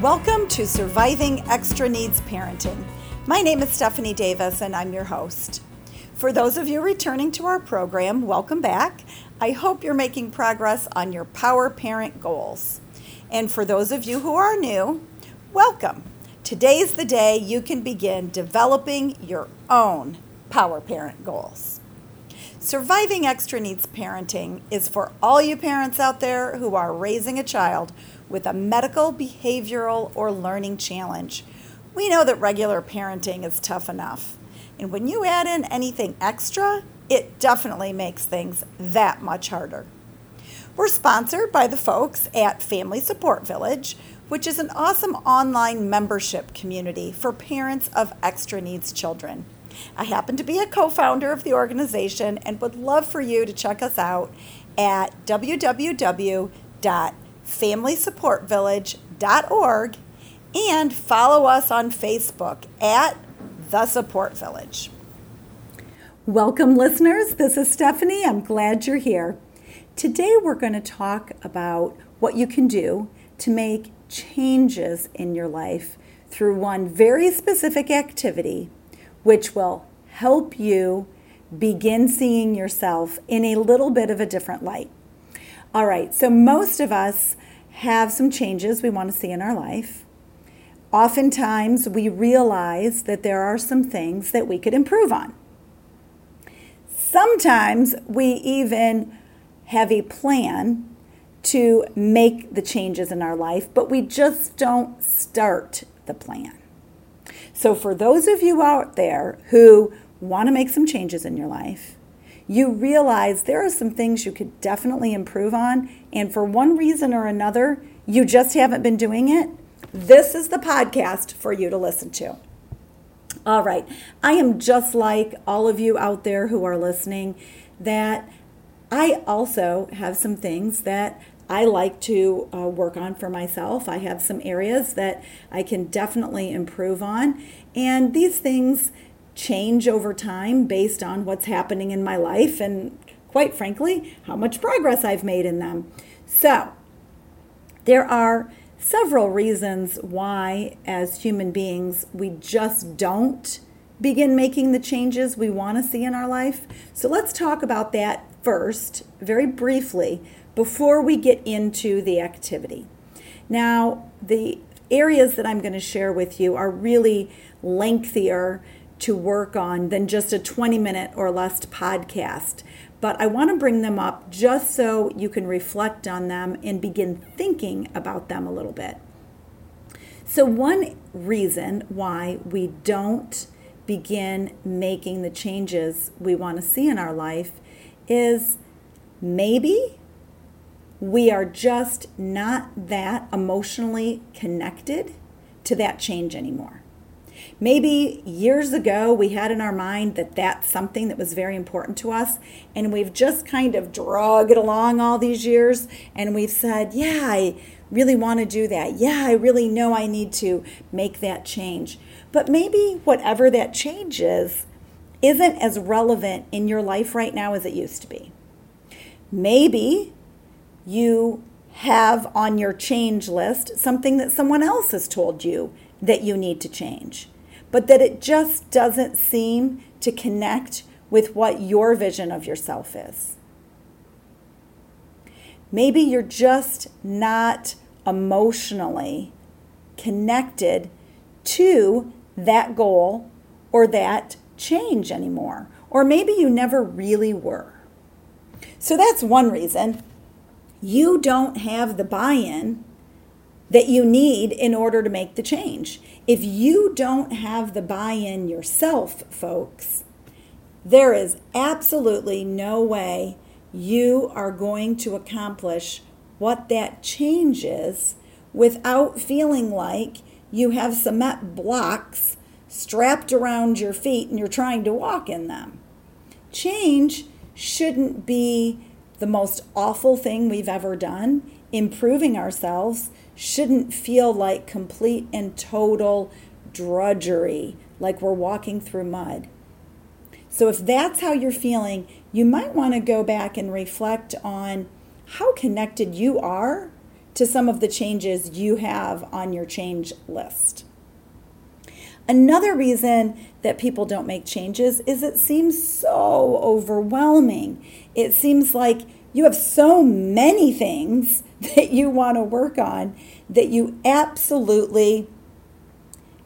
Welcome to Surviving Extra Needs Parenting. My name is Stephanie Davis and I'm your host. For those of you returning to our program, welcome back. I hope you're making progress on your Power Parent goals. And for those of you who are new, welcome. Today's the day you can begin developing your own Power Parent goals. Surviving Extra Needs Parenting is for all you parents out there who are raising a child with a medical, behavioral, or learning challenge. We know that regular parenting is tough enough. And when you add in anything extra, it definitely makes things that much harder. We're sponsored by the folks at Family Support Village, which is an awesome online membership community for parents of extra needs children. I happen to be a co founder of the organization and would love for you to check us out at www familysupportvillage.org and follow us on Facebook at The Support Village. Welcome, listeners. This is Stephanie. I'm glad you're here. Today, we're going to talk about what you can do to make changes in your life through one very specific activity, which will help you begin seeing yourself in a little bit of a different light. All right, so most of us have some changes we want to see in our life. Oftentimes, we realize that there are some things that we could improve on. Sometimes we even have a plan to make the changes in our life, but we just don't start the plan. So, for those of you out there who want to make some changes in your life, you realize there are some things you could definitely improve on, and for one reason or another, you just haven't been doing it, this is the podcast for you to listen to. All right, I am just like all of you out there who are listening, that I also have some things that I like to uh, work on for myself. I have some areas that I can definitely improve on. And these things change over time based on what's happening in my life and, quite frankly, how much progress I've made in them. So, there are several reasons why, as human beings, we just don't begin making the changes we want to see in our life. So, let's talk about that first, very briefly, before we get into the activity. Now, the areas that I'm going to share with you are really lengthier to work on than just a 20 minute or less podcast. But I want to bring them up just so you can reflect on them and begin thinking about them a little bit. So, one reason why we don't begin making the changes we want to see in our life is maybe we are just not that emotionally connected to that change anymore. Maybe years ago we had in our mind that that's something that was very important to us, and we've just kind of drug it along all these years, and we've said, Yeah, I really want to do that. Yeah, I really know I need to make that change. But maybe whatever that change is, isn't as relevant in your life right now as it used to be. Maybe you have on your change list something that someone else has told you that you need to change, but that it just doesn't seem to connect with what your vision of yourself is. Maybe you're just not emotionally connected to that goal or that change anymore. Or maybe you never really were. So that's one reason. You don't have the buy in that you need in order to make the change. If you don't have the buy in yourself, folks, there is absolutely no way you are going to accomplish what that change is without feeling like you have cement blocks strapped around your feet and you're trying to walk in them. Change shouldn't be the most awful thing we've ever done. Improving ourselves shouldn't feel like complete and total drudgery, like we're walking through mud. So, if that's how you're feeling, you might want to go back and reflect on how connected you are to some of the changes you have on your change list. Another reason that people don't make changes is it seems so overwhelming. It seems like you have so many things that you want to work on that you absolutely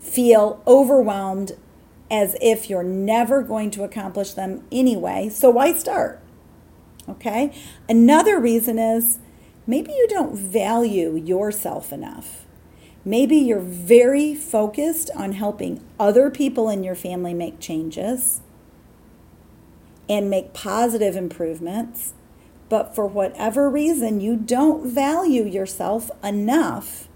feel overwhelmed as if you're never going to accomplish them anyway. So why start? Okay? Another reason is maybe you don't value yourself enough. Maybe you're very focused on helping other people in your family make changes and make positive improvements, but for whatever reason, you don't value yourself enough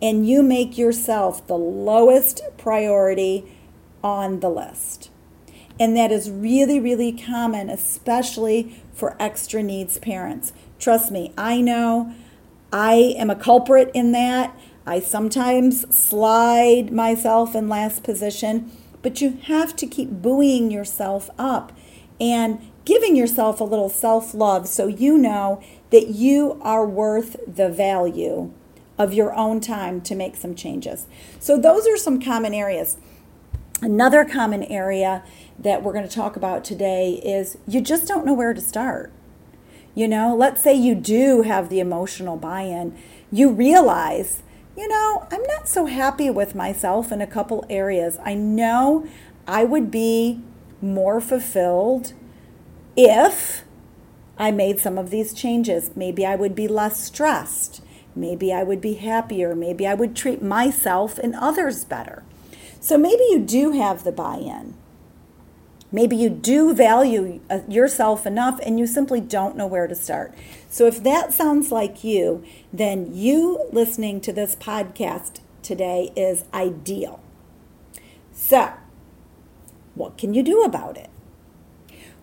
and you make yourself the lowest priority on the list. And that is really, really common, especially for extra needs parents. Trust me, I know I am a culprit in that. I sometimes slide myself in last position, but you have to keep buoying yourself up and giving yourself a little self love so you know that you are worth the value of your own time to make some changes. So, those are some common areas. Another common area that we're going to talk about today is you just don't know where to start. You know, let's say you do have the emotional buy in, you realize, you know, I'm not so happy with myself in a couple areas. I know I would be more fulfilled if I made some of these changes. Maybe I would be less stressed. Maybe I would be happier. Maybe I would treat myself and others better. So maybe you do have the buy in. Maybe you do value uh, yourself enough and you simply don't know where to start. So, if that sounds like you, then you listening to this podcast today is ideal. So, what can you do about it?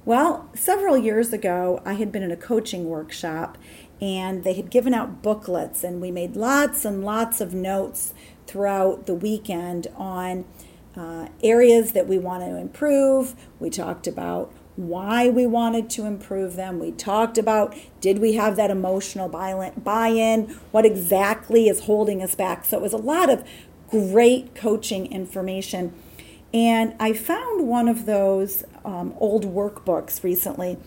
Well, several years ago, I had been in a coaching workshop and they had given out booklets, and we made lots and lots of notes throughout the weekend on uh, areas that we want to improve. We talked about why we wanted to improve them. We talked about did we have that emotional buy in? What exactly is holding us back? So it was a lot of great coaching information. And I found one of those um, old workbooks recently,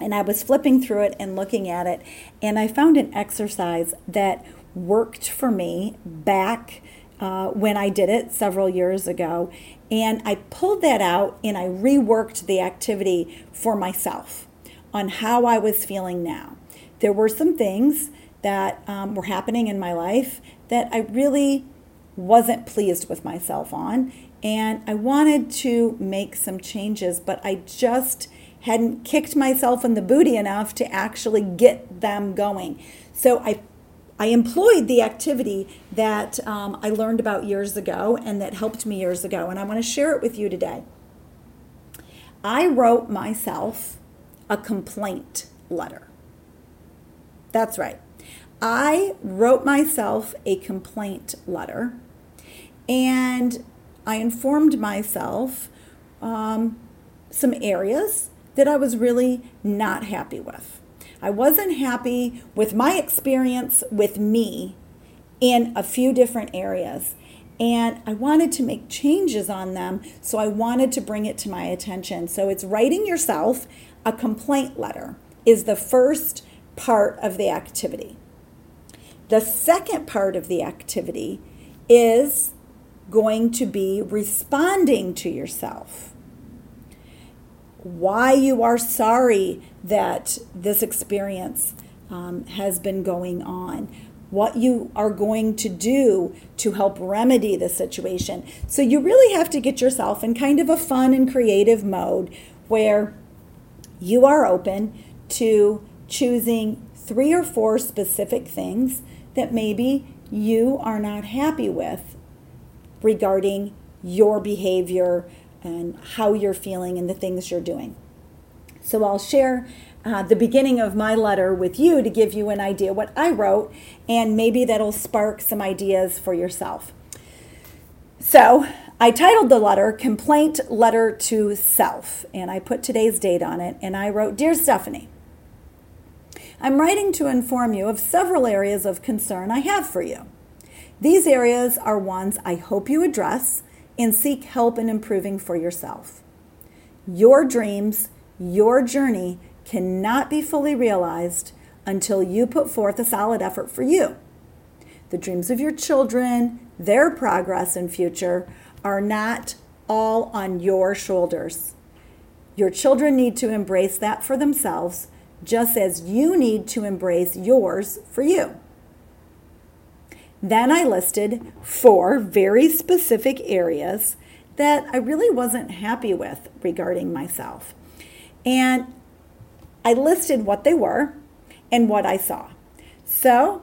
and I was flipping through it and looking at it, and I found an exercise that worked for me back uh, when I did it several years ago. And I pulled that out and I reworked the activity for myself on how I was feeling now. There were some things that um, were happening in my life that I really wasn't pleased with myself on. And I wanted to make some changes, but I just hadn't kicked myself in the booty enough to actually get them going. So I I employed the activity that um, I learned about years ago and that helped me years ago, and I want to share it with you today. I wrote myself a complaint letter. That's right. I wrote myself a complaint letter and I informed myself um, some areas that I was really not happy with. I wasn't happy with my experience with me in a few different areas. And I wanted to make changes on them, so I wanted to bring it to my attention. So it's writing yourself a complaint letter is the first part of the activity. The second part of the activity is going to be responding to yourself. Why you are sorry that this experience um, has been going on, what you are going to do to help remedy the situation. So you really have to get yourself in kind of a fun and creative mode where you are open to choosing three or four specific things that maybe you are not happy with regarding your behavior and how you're feeling and the things you're doing. So I'll share uh, the beginning of my letter with you to give you an idea what I wrote, and maybe that'll spark some ideas for yourself. So I titled the letter Complaint Letter to Self, and I put today's date on it, and I wrote Dear Stephanie, I'm writing to inform you of several areas of concern I have for you. These areas are ones I hope you address and seek help in improving for yourself. Your dreams, your journey cannot be fully realized until you put forth a solid effort for you. The dreams of your children, their progress and future are not all on your shoulders. Your children need to embrace that for themselves, just as you need to embrace yours for you. Then I listed four very specific areas that I really wasn't happy with regarding myself. And I listed what they were and what I saw. So,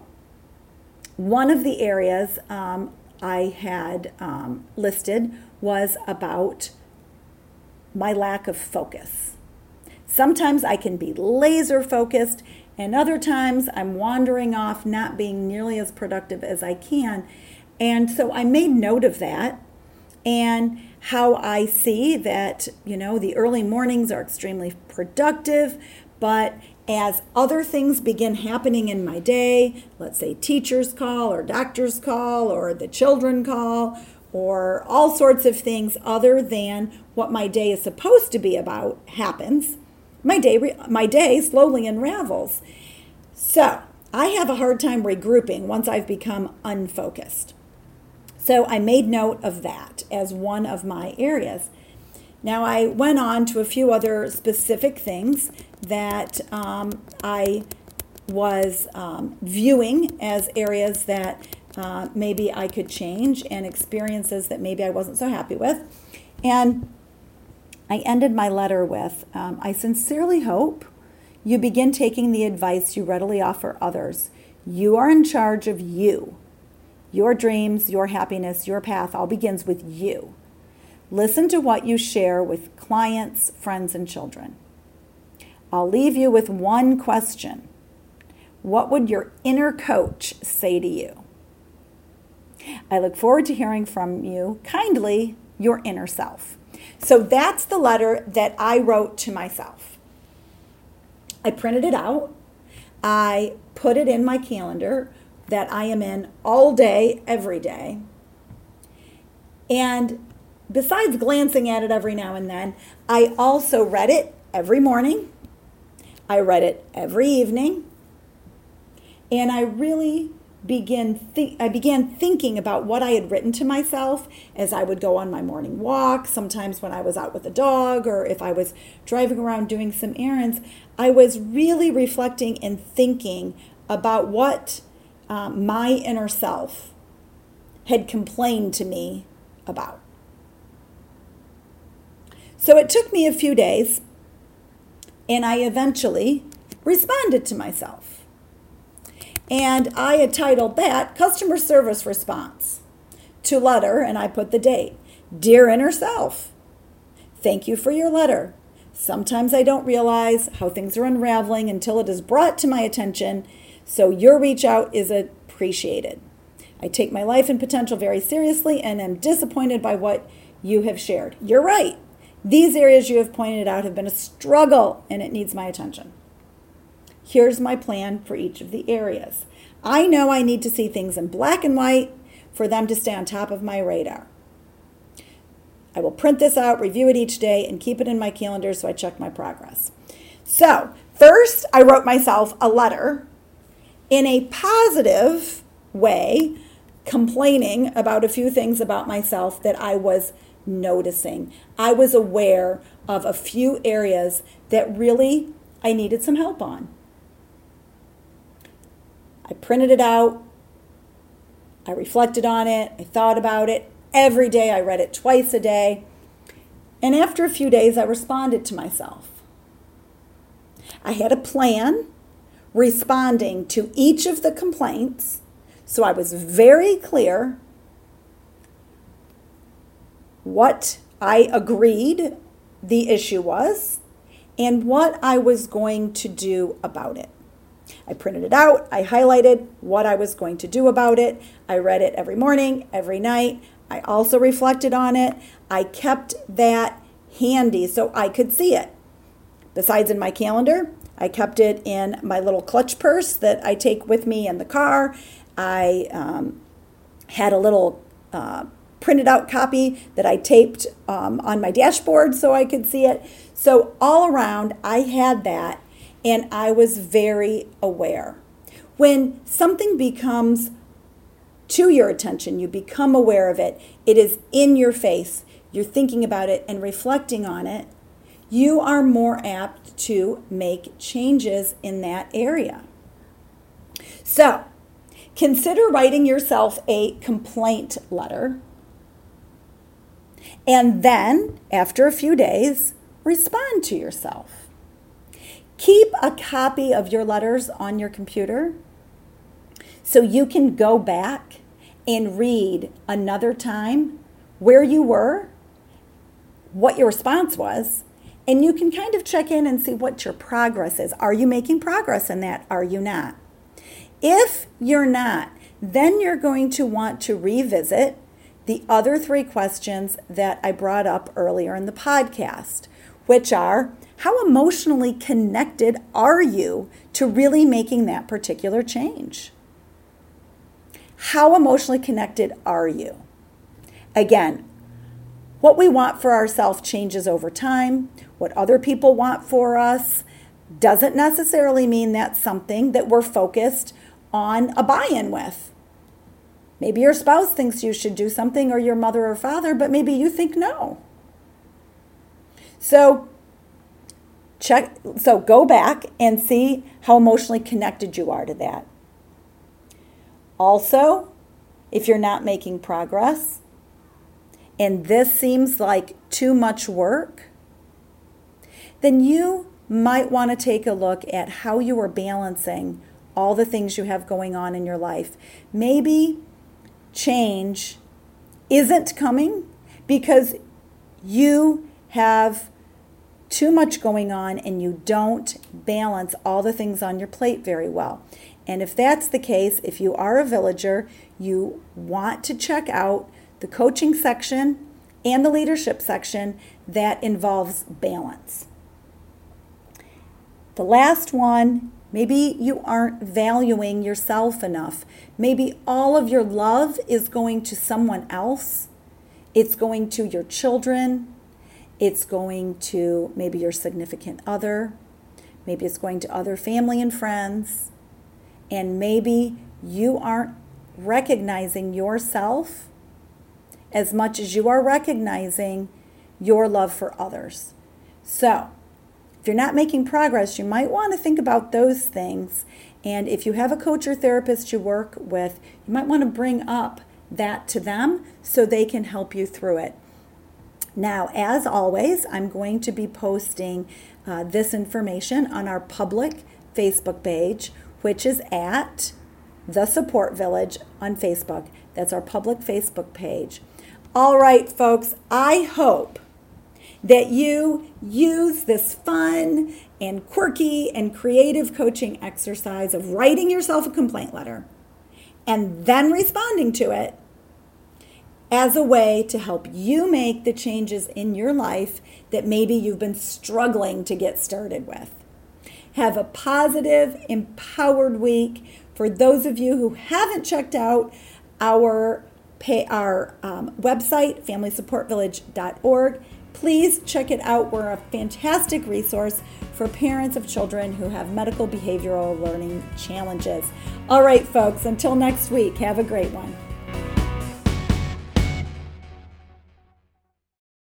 one of the areas um, I had um, listed was about my lack of focus. Sometimes I can be laser focused, and other times I'm wandering off, not being nearly as productive as I can. And so I made note of that and how I see that, you know, the early mornings are extremely productive, but as other things begin happening in my day, let's say teachers call or doctors call or the children call or all sorts of things other than what my day is supposed to be about happens, my day my day slowly unravels. So, I have a hard time regrouping once I've become unfocused. So, I made note of that as one of my areas. Now, I went on to a few other specific things that um, I was um, viewing as areas that uh, maybe I could change and experiences that maybe I wasn't so happy with. And I ended my letter with um, I sincerely hope you begin taking the advice you readily offer others. You are in charge of you. Your dreams, your happiness, your path all begins with you. Listen to what you share with clients, friends, and children. I'll leave you with one question What would your inner coach say to you? I look forward to hearing from you. Kindly, your inner self. So that's the letter that I wrote to myself. I printed it out. I put it in my calendar that I am in all day, every day. And besides glancing at it every now and then, I also read it every morning. I read it every evening. And I really begin I began thinking about what I had written to myself as I would go on my morning walk, sometimes when I was out with a dog or if I was driving around doing some errands, I was really reflecting and thinking about what um, my inner self had complained to me about. So it took me a few days, and I eventually responded to myself. And I had titled that Customer Service Response to letter, and I put the date. Dear Inner Self, thank you for your letter. Sometimes I don't realize how things are unraveling until it is brought to my attention, so your reach out is appreciated. I take my life and potential very seriously and am disappointed by what you have shared. You're right. These areas you have pointed out have been a struggle and it needs my attention. Here's my plan for each of the areas. I know I need to see things in black and white for them to stay on top of my radar. I will print this out, review it each day, and keep it in my calendar so I check my progress. So, first, I wrote myself a letter in a positive way, complaining about a few things about myself that I was noticing. I was aware of a few areas that really I needed some help on. I printed it out. I reflected on it. I thought about it. Every day I read it twice a day. And after a few days, I responded to myself. I had a plan responding to each of the complaints. So I was very clear what I agreed the issue was and what I was going to do about it. I printed it out, I highlighted what I was going to do about it. I read it every morning, every night. I also reflected on it. I kept that handy so I could see it. Besides, in my calendar, I kept it in my little clutch purse that I take with me in the car. I um, had a little uh, printed out copy that I taped um, on my dashboard so I could see it. So, all around, I had that and I was very aware. When something becomes to your attention, you become aware of it, it is in your face, you're thinking about it and reflecting on it, you are more apt to make changes in that area. So, consider writing yourself a complaint letter. And then, after a few days, respond to yourself. Keep a copy of your letters on your computer so you can go back and read another time where you were, what your response was, and you can kind of check in and see what your progress is. Are you making progress in that? Are you not? If you're not, then you're going to want to revisit the other three questions that I brought up earlier in the podcast, which are how emotionally connected are you to really making that particular change? How emotionally connected are you? Again, what we want for ourselves changes over time. What other people want for us doesn't necessarily mean that's something that we're focused on a buy in with. Maybe your spouse thinks you should do something, or your mother or father, but maybe you think no. So, check so go back and see how emotionally connected you are to that. Also, if you're not making progress and this seems like too much work, then you might want to take a look at how you are balancing all the things you have going on in your life. Maybe change isn't coming because you have too much going on and you don't balance all the things on your plate very well. And if that's the case, if you are a villager, you want to check out the coaching section and the leadership section that involves balance. The last one, maybe you aren't valuing yourself enough. Maybe all of your love is going to someone else. It's going to your children. It's going to maybe your significant other. Maybe it's going to other family and friends. And maybe you aren't recognizing yourself as much as you are recognizing your love for others. So, if you're not making progress, you might want to think about those things. And if you have a coach or therapist you work with, you might want to bring up that to them so they can help you through it. Now, as always, I'm going to be posting uh, this information on our public Facebook page, which is at The Support Village on Facebook. That's our public Facebook page. All right, folks, I hope that you use this fun and quirky and creative coaching exercise of writing yourself a complaint letter and then responding to it as a way to help you make the changes in your life that maybe you've been struggling to get started with. Have a positive, empowered week. For those of you who haven't checked out our pay our um, website, familysupportvillage.org. Please check it out. We're a fantastic resource for parents of children who have medical behavioral learning challenges. All right, folks, until next week, have a great one.